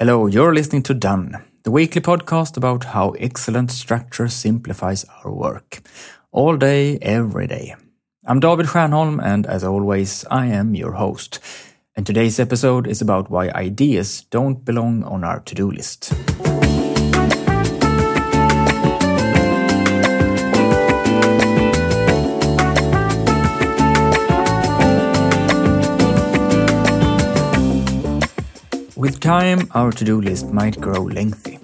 Hello, you're listening to Done, the weekly podcast about how excellent structure simplifies our work. All day, every day. I'm David Stjernholm, and as always, I am your host. And today's episode is about why ideas don't belong on our to do list. With time, our to do list might grow lengthy.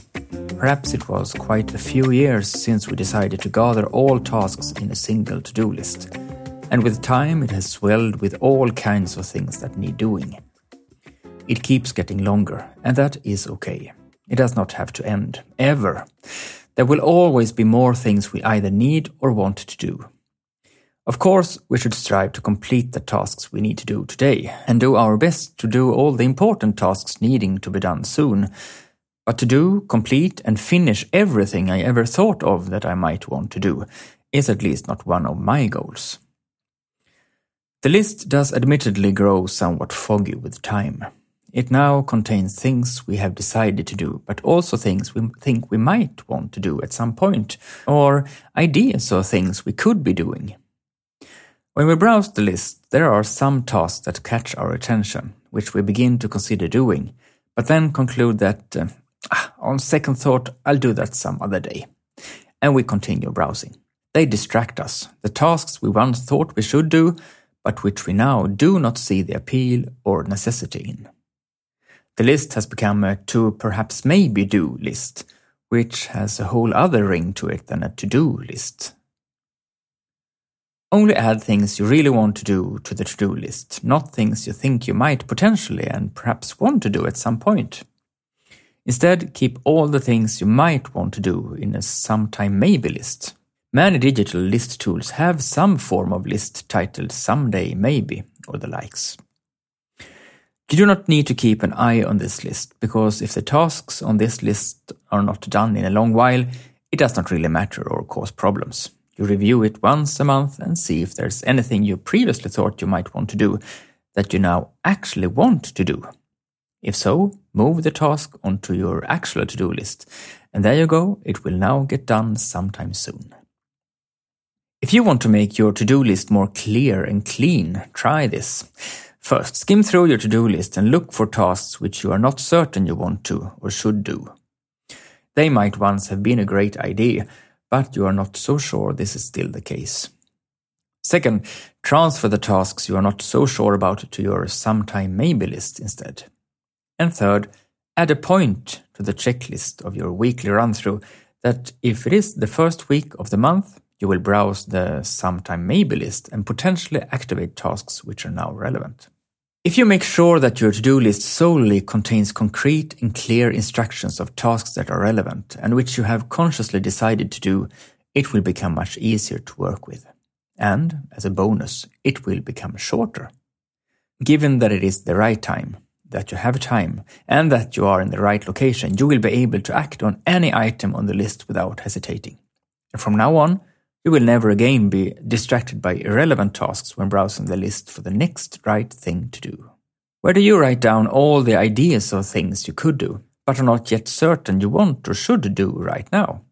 Perhaps it was quite a few years since we decided to gather all tasks in a single to do list. And with time, it has swelled with all kinds of things that need doing. It keeps getting longer, and that is okay. It does not have to end, ever. There will always be more things we either need or want to do. Of course, we should strive to complete the tasks we need to do today and do our best to do all the important tasks needing to be done soon. But to do, complete, and finish everything I ever thought of that I might want to do is at least not one of my goals. The list does admittedly grow somewhat foggy with time. It now contains things we have decided to do, but also things we think we might want to do at some point, or ideas or things we could be doing. When we browse the list, there are some tasks that catch our attention, which we begin to consider doing, but then conclude that, uh, ah, on second thought, I'll do that some other day. And we continue browsing. They distract us. The tasks we once thought we should do, but which we now do not see the appeal or necessity in. The list has become a to perhaps maybe do list, which has a whole other ring to it than a to do list. Only add things you really want to do to the to do list, not things you think you might potentially and perhaps want to do at some point. Instead, keep all the things you might want to do in a sometime maybe list. Many digital list tools have some form of list titled someday maybe or the likes. You do not need to keep an eye on this list because if the tasks on this list are not done in a long while, it does not really matter or cause problems. You review it once a month and see if there's anything you previously thought you might want to do that you now actually want to do. If so, move the task onto your actual to do list, and there you go, it will now get done sometime soon. If you want to make your to do list more clear and clean, try this. First, skim through your to do list and look for tasks which you are not certain you want to or should do. They might once have been a great idea, but you are not so sure this is still the case. Second, transfer the tasks you are not so sure about to your sometime maybe list instead. And third, add a point to the checklist of your weekly run through that if it is the first week of the month, you will browse the sometime maybe list and potentially activate tasks which are now relevant. If you make sure that your to-do list solely contains concrete and clear instructions of tasks that are relevant and which you have consciously decided to do, it will become much easier to work with. And, as a bonus, it will become shorter. Given that it is the right time, that you have time, and that you are in the right location, you will be able to act on any item on the list without hesitating. And from now on, you will never again be distracted by irrelevant tasks when browsing the list for the next right thing to do. Where do you write down all the ideas of things you could do, but are not yet certain you want or should do right now?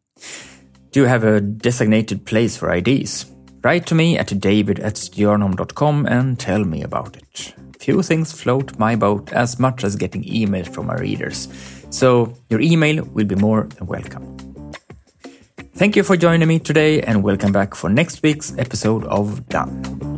Do you have a designated place for ideas? Write to me at david at stjernholm.com and tell me about it. Few things float my boat as much as getting emails from my readers, so your email will be more than welcome. Thank you for joining me today and welcome back for next week's episode of Done.